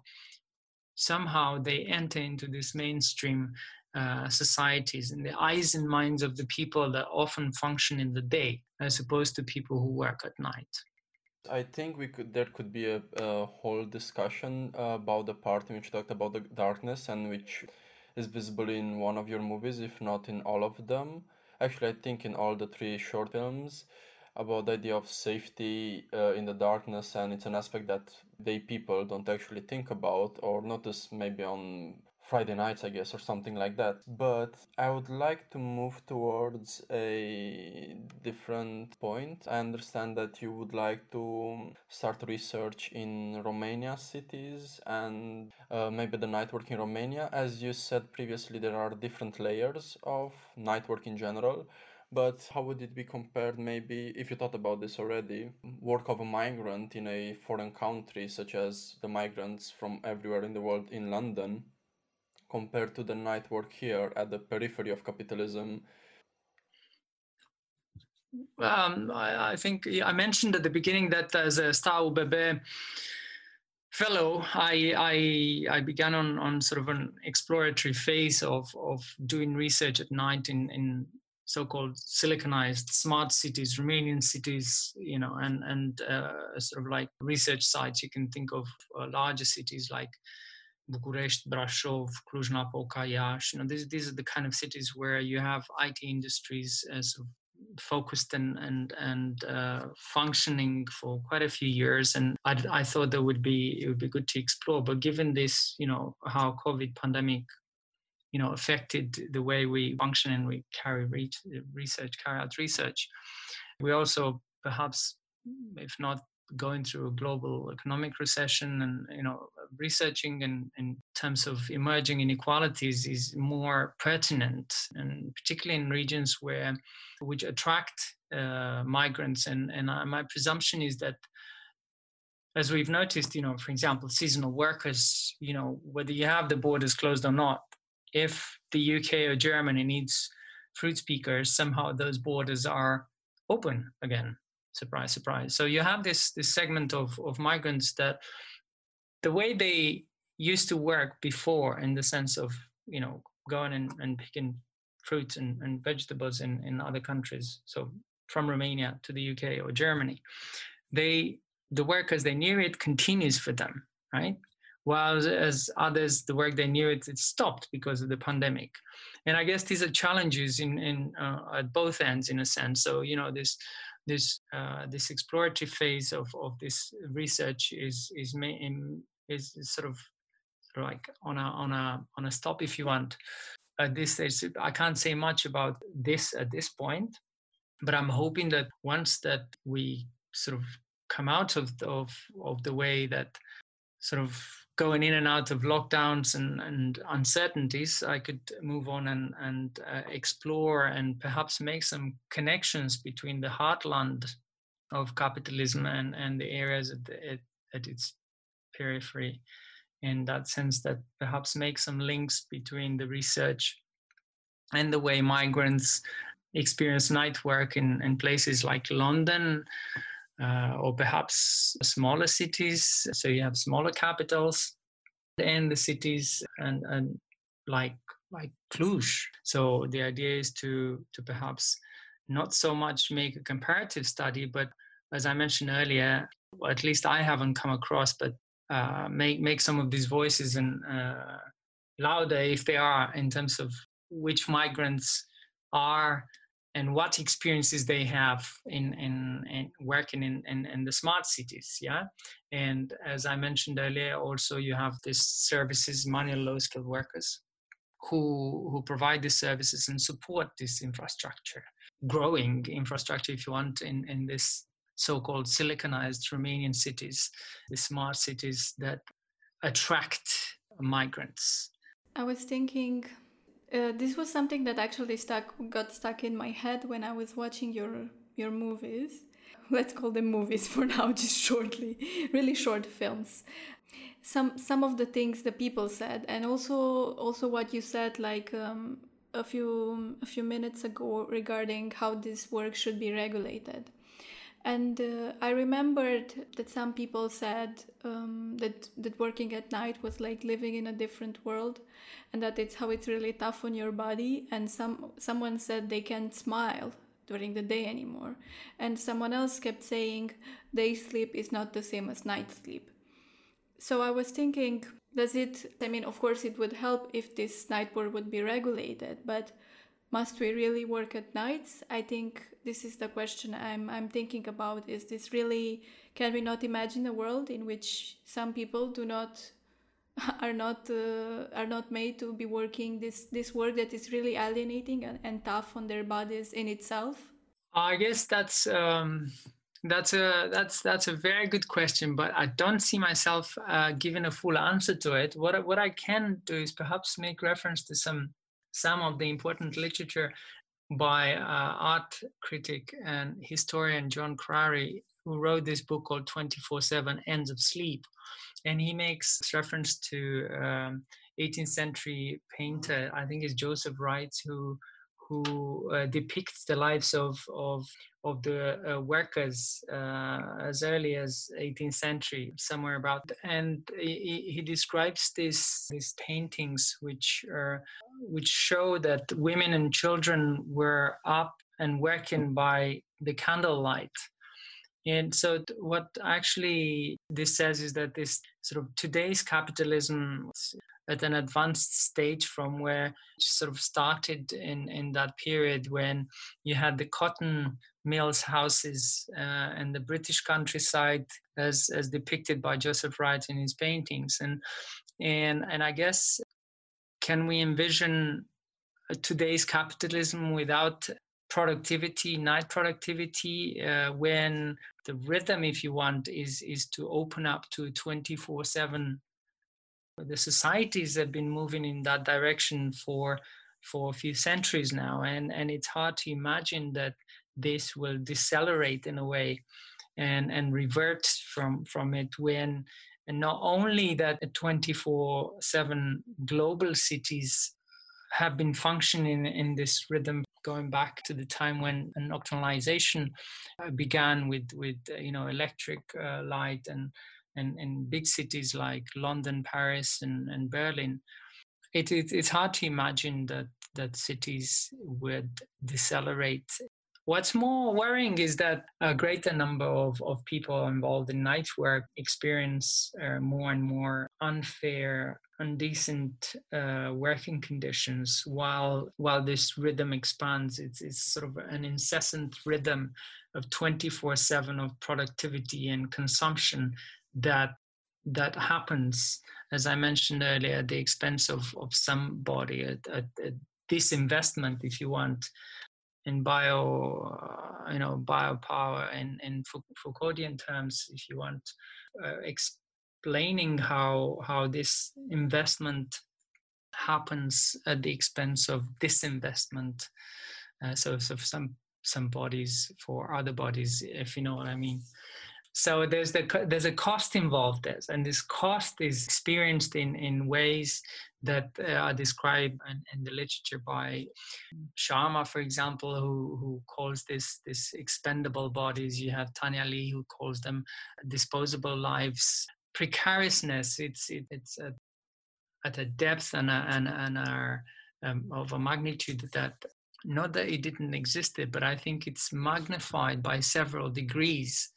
somehow they enter into this mainstream uh, societies in the eyes and minds of the people that often function in the day as opposed to people who work at night. I think we could there could be a, a whole discussion uh, about the part in which you talked about the darkness and which is visible in one of your movies if not in all of them actually i think in all the three short films about the idea of safety uh, in the darkness and it's an aspect that they people don't actually think about or notice maybe on Friday nights, I guess, or something like that. But I would like to move towards a different point. I understand that you would like to start research in Romania cities and uh, maybe the night work in Romania. As you said previously, there are different layers of night work in general. But how would it be compared, maybe, if you thought about this already, work of a migrant in a foreign country, such as the migrants from everywhere in the world in London, compared to the night work here at the periphery of capitalism? Um, I, I, think I mentioned at the beginning that as a STAR-UBB fellow, I, I, I began on, on sort of an exploratory phase of, of doing research at night in, in so-called siliconized smart cities, Romanian cities, you know, and and uh, sort of like research sites. You can think of uh, larger cities like Bucharest, Brașov, Cluj-Napoca, Iași. You know, these these are the kind of cities where you have IT industries as focused and and and uh, functioning for quite a few years. And I, I thought that would be it would be good to explore. But given this, you know, how COVID pandemic you know affected the way we function and we carry research carry out research we also perhaps if not going through a global economic recession and you know researching in, in terms of emerging inequalities is more pertinent and particularly in regions where which attract uh, migrants and and uh, my presumption is that as we've noticed you know for example seasonal workers you know whether you have the borders closed or not if the UK or Germany needs fruit speakers, somehow those borders are open again. Surprise, surprise. So you have this this segment of, of migrants that the way they used to work before in the sense of, you know, going and, and picking fruits and, and vegetables in, in other countries. So from Romania to the UK or Germany, they the work as they knew it continues for them, right? while as others the work they knew it, it stopped because of the pandemic and i guess these are challenges in, in uh, at both ends in a sense so you know this this uh, this exploratory phase of, of this research is is, is sort of like on a on a on a stop if you want. At this stage i can't say much about this at this point but i'm hoping that once that we sort of come out of of, of the way that sort of going in and out of lockdowns and, and uncertainties, I could move on and, and uh, explore and perhaps make some connections between the heartland of capitalism and, and the areas at, the, at, at its periphery. In that sense, that perhaps make some links between the research and the way migrants experience night work in, in places like London, uh, or perhaps smaller cities. So you have smaller capitals and the cities and, and like like Cluj. So the idea is to to perhaps not so much make a comparative study, but as I mentioned earlier, at least I haven't come across, but uh, make make some of these voices and uh, louder if they are in terms of which migrants are and what experiences they have in, in, in working in, in, in, the smart cities yeah? And as i mentioned earlier also you have these services manual low skilled workers who who provide these services and support this infrastructure growing infrastructure if you want in in this so-called siliconized romanian cities the smart cities that attract migrants. I was thinking uh, this was something that actually stuck got stuck in my head when I was watching your your movies. Let's call them movies for now, just shortly, really short films. Some some of the things the people said, and also also what you said, like um, a few a few minutes ago regarding how this work should be regulated. And uh, I remembered that some people said um, that that working at night was like living in a different world, and that it's how it's really tough on your body. And some someone said they can't smile during the day anymore, and someone else kept saying day sleep is not the same as night sleep. So I was thinking, does it? I mean, of course, it would help if this night work would be regulated, but must we really work at nights? I think this is the question I'm, I'm thinking about. Is this really, can we not imagine a world in which some people do not, are not, uh, are not made to be working this, this work that is really alienating and, and tough on their bodies in itself? I guess that's, um, that's a that's that's a very good question, but I don't see myself uh, giving a full answer to it. What what I can do is perhaps make reference to some some of the important literature by uh, art critic and historian John Crary, who wrote this book called 24 7 Ends of Sleep. And he makes reference to um, 18th century painter, I think it's Joseph Wright, who who uh, depicts the lives of of of the uh, workers uh, as early as 18th century, somewhere about. And he, he describes these these paintings, which are which show that women and children were up and working by the candlelight. And so, what actually this says is that this sort of today's capitalism at an advanced stage from where sort of started in, in that period when you had the cotton mills houses uh, and the British countryside as, as depicted by Joseph Wright in his paintings. And, and, and I guess, can we envision today's capitalism without productivity, night productivity, uh, when the rhythm, if you want, is, is to open up to 24 7 the societies have been moving in that direction for for a few centuries now, and and it's hard to imagine that this will decelerate in a way and and revert from from it when and not only that 24 7 global cities have been functioning in this rhythm going back to the time when nocturnalization uh, began with with you know electric uh, light and and in big cities like London, Paris, and, and Berlin, it, it, it's hard to imagine that that cities would decelerate. What's more worrying is that a greater number of, of people involved in night work experience uh, more and more unfair, indecent uh, working conditions while while this rhythm expands. It's, it's sort of an incessant rhythm of 24 7 of productivity and consumption that that happens, as I mentioned earlier, at the expense of, of somebody, a, a, a disinvestment, if you want, in bio, uh, you know, biopower in, in Foucauldian terms, if you want, uh, explaining how, how this investment happens at the expense of disinvestment. Uh, so, so some some bodies for other bodies, if you know what I mean. So there's the there's a cost involved there, and this cost is experienced in in ways that uh, are described in, in, the literature by Sharma, for example, who who calls this this expendable bodies. You have Tania Li who calls them disposable lives. Precariousness. It's it, it's a, at a depth and a, and and um, of a magnitude that not that it didn't exist, but I think it's magnified by several degrees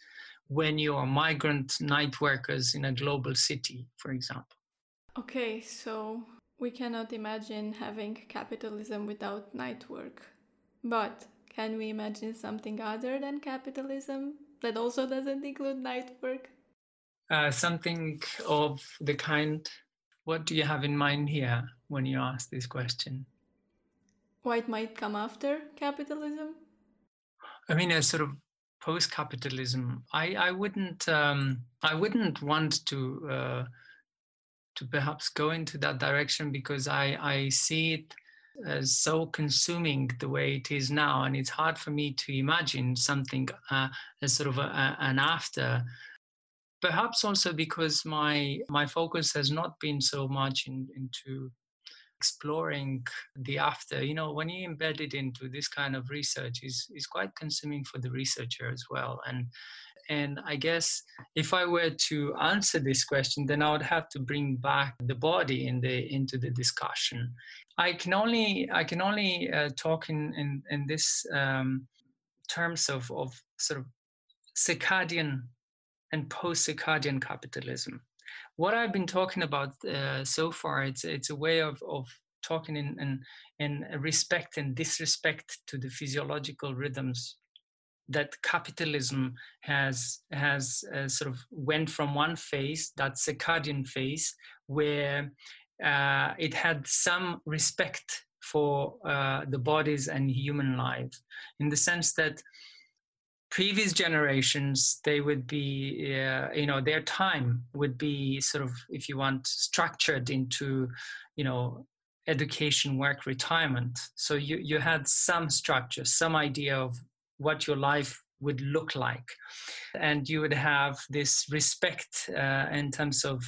when you are migrant night workers in a global city, for example. Okay, so we cannot imagine having capitalism without night work. But can we imagine something other than capitalism that also doesn't include night work? Uh, something of the kind. What do you have in mind here when you ask this question? What might come after capitalism? I mean, a sort of post-capitalism, I, I wouldn't um, I wouldn't want to uh, to perhaps go into that direction because I, I see it as so consuming the way it is now, and it's hard for me to imagine something uh, as sort of a, a, an after. Perhaps also because my my focus has not been so much in, into exploring the after. You know when you embed it into this kind of research is is quite consuming for the researcher as well. And and i guess if i were to answer this question then i would have to bring back the body in the into the discussion. I can only i can only uh, talk in in, in this um, terms of of sort of circadian and post circadian capitalism. What I've been talking about uh, so far, it's it's a way of of talking in, in in respect and disrespect to the physiological rhythms that capitalism has has uh, sort of went from one phase, that circadian phase, where uh, it had some respect for uh, the bodies and human lives, in the sense that previous generations they would be uh, you know their time would be sort of if you want structured into you know education work retirement. So you you had some structure some idea of what your life would look like. And you would have this respect uh, in terms of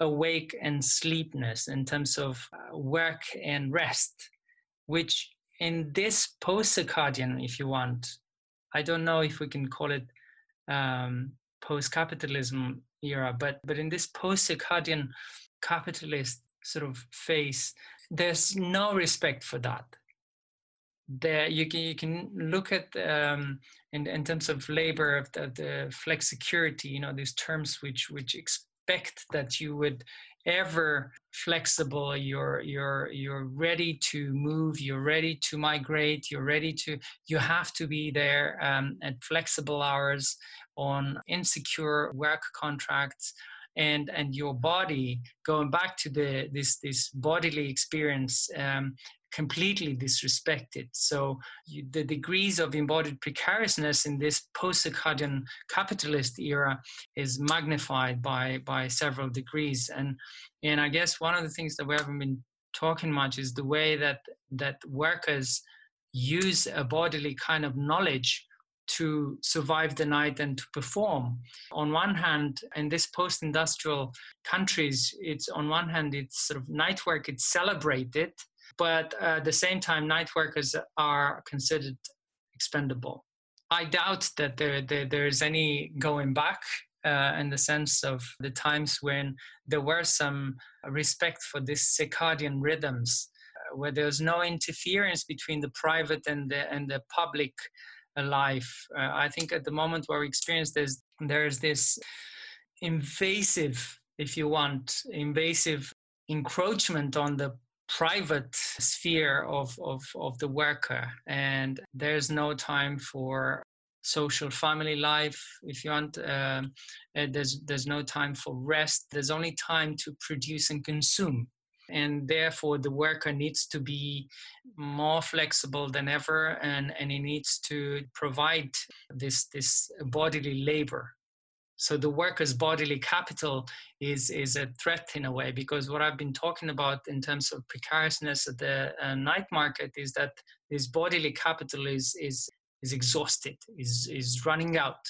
awake and sleepness in terms of uh, work and rest which in this post circadian if you want I don't know if we can call it um, post-capitalism era, but but in this post-circadian capitalist sort of phase, there's no respect for that. There, you can you can look at um, in in terms of labor of the, the flexicurity, you know, these terms which which expect that you would ever flexible. You're you're you're ready to move. You're ready to migrate. You're ready to you have to be there um, at flexible hours on insecure work contracts and and your body going back to the this this bodily experience um, completely disrespected. So you, the degrees of embodied precariousness in this post-circadian capitalist era is magnified by by several degrees. And and I guess one of the things that we haven't been talking much is the way that that workers use a bodily kind of knowledge to survive the night and to perform. On one hand, in this post-industrial countries, it's on one hand it's sort of night work, it's celebrated, but uh, at the same time, night workers are considered expendable. I doubt that there, there there's any going back uh, in the sense of the times when there were some respect for these circadian rhythms, uh, where was no interference between the private and the and the public uh, life. Uh, I think at the moment where we experience this, there's this invasive, if you want, invasive encroachment on the private sphere of, of, of the worker. And there's no time for social family life if you want uh, there's there's no time for rest. There's only time to produce and consume. And therefore the worker needs to be more flexible than ever and, and he needs to provide this this bodily labor so the worker's bodily capital is is a threat in a way because what i've been talking about in terms of precariousness at the uh, night market is that this bodily capital is is is exhausted, is, is running out.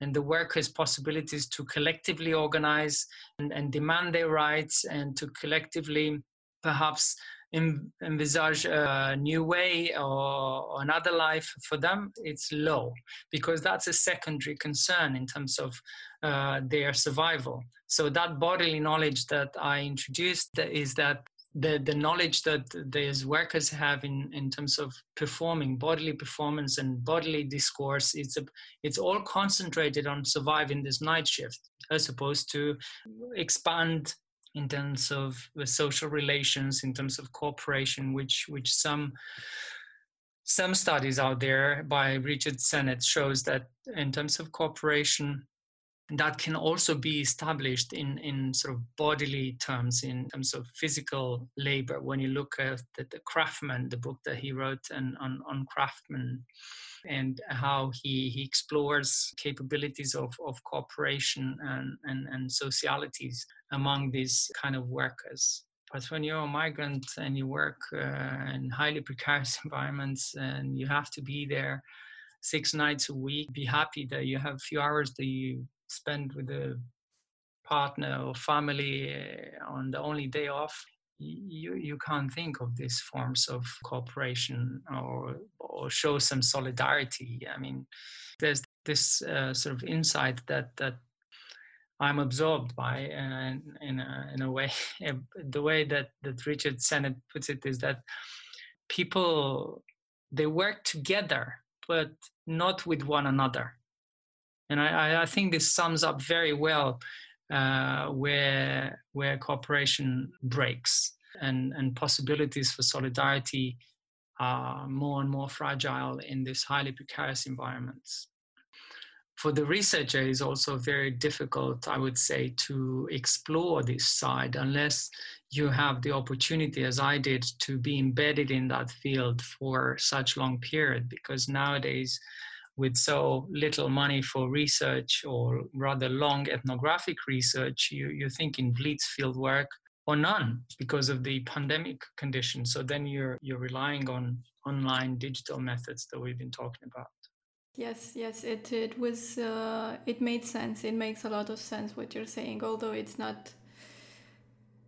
And the workers' possibilities to collectively organize and, and demand their rights and to collectively perhaps envisage a new way or another life for them, it's low because that's a secondary concern in terms of uh, their survival. So that bodily knowledge that I introduced is that the the knowledge that these workers have in in terms of performing bodily performance and bodily discourse it's a, it's all concentrated on surviving this night shift as opposed to expand in terms of the social relations in terms of cooperation which which some some studies out there by Richard Sennett shows that in terms of cooperation that can also be established in, in sort of bodily terms, in terms of physical labor. When you look at the, the Craftsman, the book that he wrote and on, on Craftsman, and how he, he explores capabilities of, of cooperation and, and, and socialities among these kind of workers. But when you're a migrant and you work uh, in highly precarious environments and you have to be there six nights a week, be happy that you have a few hours that you spend with a partner or family eh, on the only day off you you can't think of these forms of cooperation or or show some solidarity. I mean there's this uh, sort of insight that that i'm absorbed by and in a, in a way the way that that richard sennett puts it is that people they work together but not with one another and I, I think this sums up very well uh, where where cooperation breaks and, and possibilities for solidarity are more and more fragile in these highly precarious environments. For the researcher, it's also very difficult, I would say, to explore this side unless you have the opportunity, as I did, to be embedded in that field for such long period. Because nowadays, with so little money for research or rather long ethnographic research, you, you're thinking Blitz field work or none because of the pandemic conditions. So then you're you're relying on online digital methods that we've been talking about. Yes, yes, it it was uh, it made sense. It makes a lot of sense what you're saying, although it's not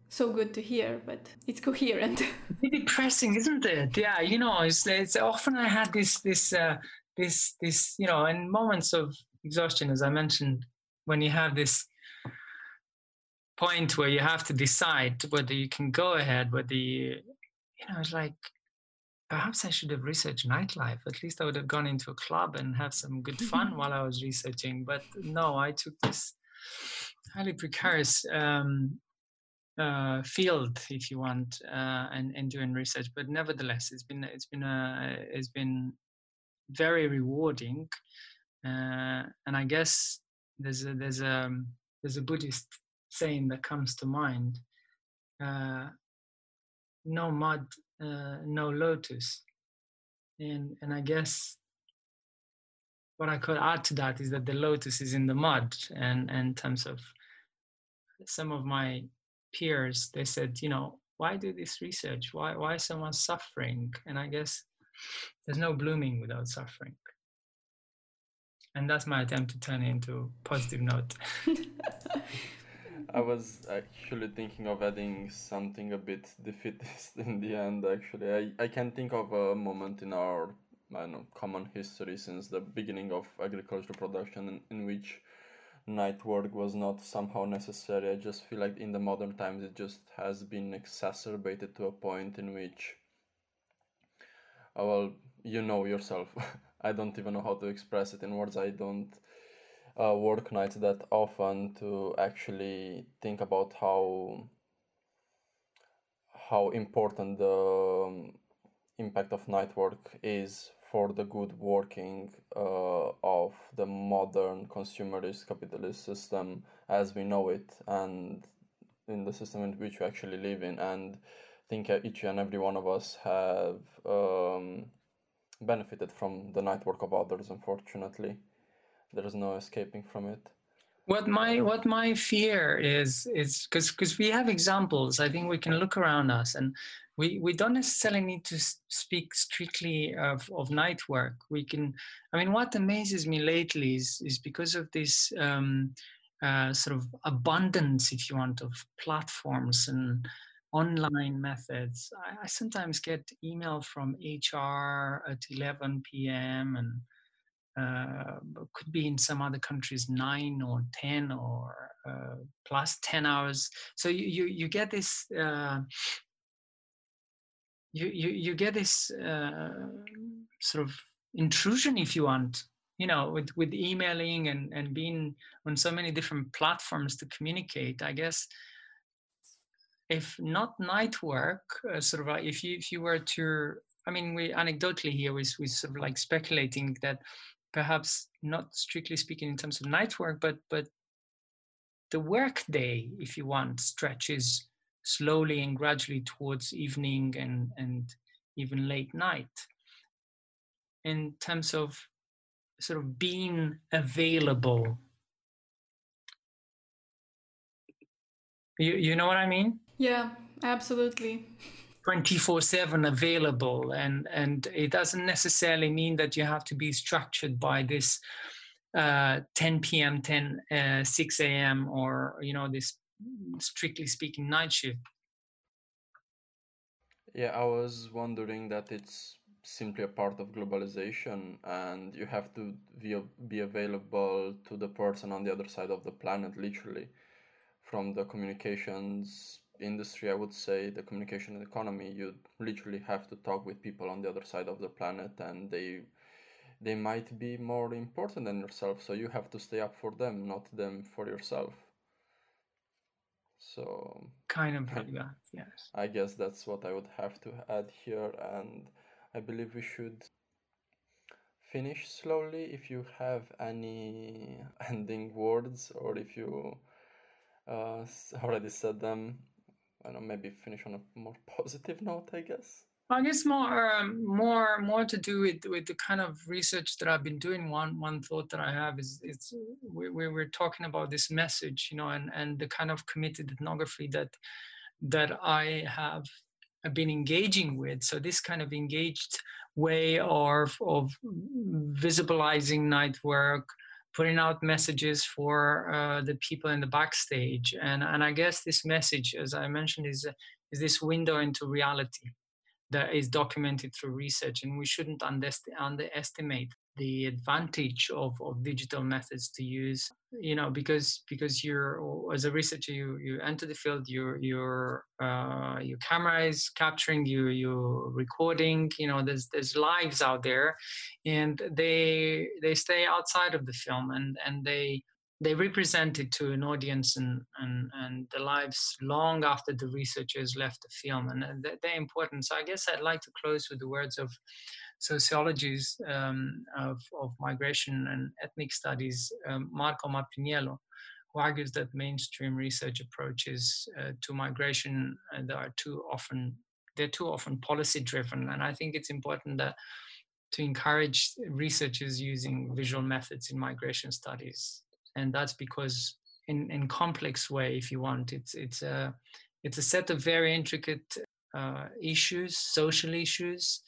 so good to hear, but it's coherent. it's depressing, isn't it? Yeah, you know, it's, it's often I had this this uh, this this you know in moments of exhaustion as i mentioned when you have this point where you have to decide whether you can go ahead whether you you know it's like perhaps i should have researched nightlife. At least i would have gone into a club and have some good fun while i was researching. But no i took this highly precarious um, uh, field, if you want, uh, and, and doing research. But nevertheless, it's been it's been a it's been very rewarding. Uh, and I guess there's a, there's a there's a Buddhist saying that comes to mind: uh, "No mud, uh, no lotus." And and I guess what I could add to that is that the lotus is in the mud. And, and in terms of some of my peers, they said, you know, why do this research? Why why is someone suffering? And I guess there's no blooming without suffering. And that's my attempt to turn it into a positive note. I was actually thinking of adding something a bit defeatist in the end. Actually, I, I can think of a moment in our I know common history since the beginning of agricultural production in, in which night work was not somehow necessary. I just feel like in the modern times it just has been exacerbated to a point in which well, you know yourself. I don't even know how to express it in words. I don't uh, work nights that often to actually think about how how important the um, impact of night work is for the good working uh, of the modern consumerist capitalist system as we know it and in the system in which we actually live in and think each and every one of us have um, benefited from the night work of others unfortunately. There is no escaping from it. What my what my fear is is because because we have examples. I think we can look around us and we we don't necessarily need to speak strictly of, of night work. We can i mean what amazes me lately is is because of this um, uh, sort of abundance if you want of platforms and online methods I, I sometimes get email from hr at 11 p.m and uh, could be in some other countries nine or ten or uh, plus ten hours. So you you, you get this uh, you, you you get this uh, sort of intrusion, if you want, you know, with with emailing and and being on so many different platforms to communicate. I guess if not night work, uh, sort of if you if you were to I mean, we anecdotally here we we sort of like speculating that perhaps not strictly speaking in terms of night work, but but the work day, if you want, stretches slowly and gradually towards evening and and even late night. In terms of sort of being available. You you know what I mean? Yeah, absolutely. 24 7 available and and it doesn't necessarily mean that you have to be structured by this uh, 10 p.m 10 uh, 6 a.m or you know this strictly speaking night shift yeah i was wondering that it's simply a part of globalization and you have to be, be available to the person on the other side of the planet literally from the communications industry, I would say the communication economy, you literally have to talk with people on the other side of the planet, and they they might be more important than yourself. So you have to stay up for them, not them for yourself. So kind of like that, yes. I guess that's what I would have to add here, and I believe we should finish slowly. If you have any ending words, or if you uh, already said them, I don't know, maybe finish on a more positive note, I guess. I guess more, um, more, more to do with with the kind of research that I've been doing. One one thought that I have is it's we, we were talking about this message, you know, and and the kind of committed ethnography that that I have been engaging with. So this kind of engaged way of of visibilizing night work, putting out messages for uh, the people in the backstage. And, and I guess this message, as I mentioned, is, is this window into reality that is documented through research. And we shouldn't underestimate the advantage of, of digital methods to use you know because because you're as a researcher you you enter the field your your uh, your camera is capturing you you're recording you know there's there's lives out there and they they stay outside of the film and and they they represent it to an audience and and and the lives long after the researchers left the film and they're important so i guess i'd like to close with the words of sociologies um, of, of migration and ethnic studies, um, Marco Martiniello, who argues that mainstream research approaches uh, to migration uh, are too often they're too often policy driven, and I think it's important that to encourage researchers using visual methods in migration studies, and that's because in in complex way, if you want, it's it's a it's a set of very intricate uh, issues, social issues,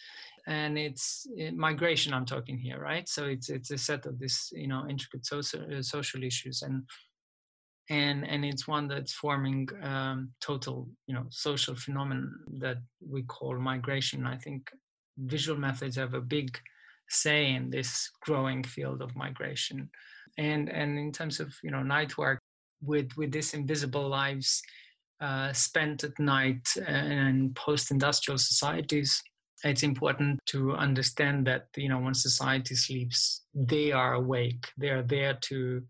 and it's eh, migration i'm talking here right? So it's it's a set of this you know intricate social uh, social issues and and and it's one that's forming um, total you know social phenomenon that we call migration. I think visual methods have a big say in this growing field of migration. And and in terms of you know night work with with this invisible lives uh, spent at night and post-industrial societies it's important to understand that you know when society sleeps they are awake they are there to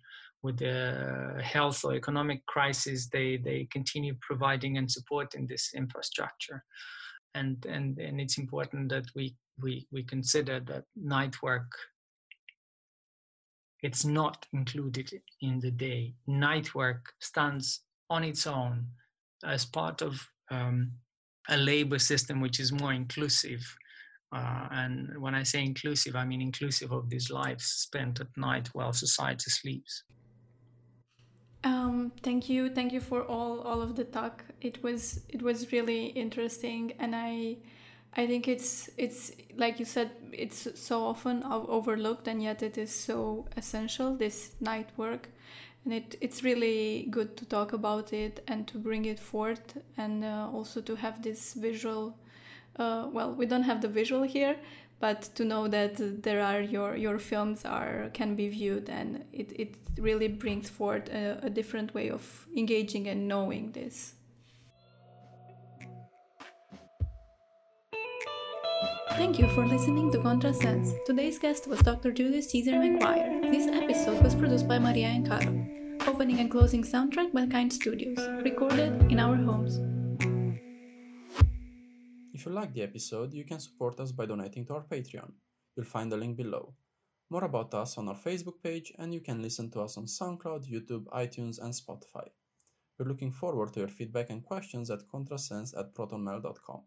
with the health or economic crisis they they continue providing and supporting this infrastructure and and and it's important that we we we consider that night work it's not included in the day. Night work stands on its own as part of um, a labor system which is more inclusive. Uh, and when I say inclusive, I mean inclusive of these lives spent at night while society sleeps. Um, thank you, thank you for all all of the talk. It was it was really interesting, and I I think it's it's like you said, it's so often overlooked, and yet it is so essential. This night work, and it it's really good to talk about it and to bring it forth, and uh, also to have this visual. Uh, well, we don't have the visual here, but to know that there are your your films are can be viewed, and it it really brings forth a, a different way of engaging and knowing this. Thank you for listening to Contrasense. Today's guest was Dr. Julius-Cezar MacQuarie. This episode was produced by Maria and Caro. Opening and closing soundtrack by Kind Studios, recorded in our homes. If you like the episode, you can support us by donating to our Patreon. You'll find the link below. More about us on our Facebook page, and you can listen to us on SoundCloud, YouTube, iTunes, and Spotify. We're looking forward to your feedback and questions at contrasense at protonmail.com.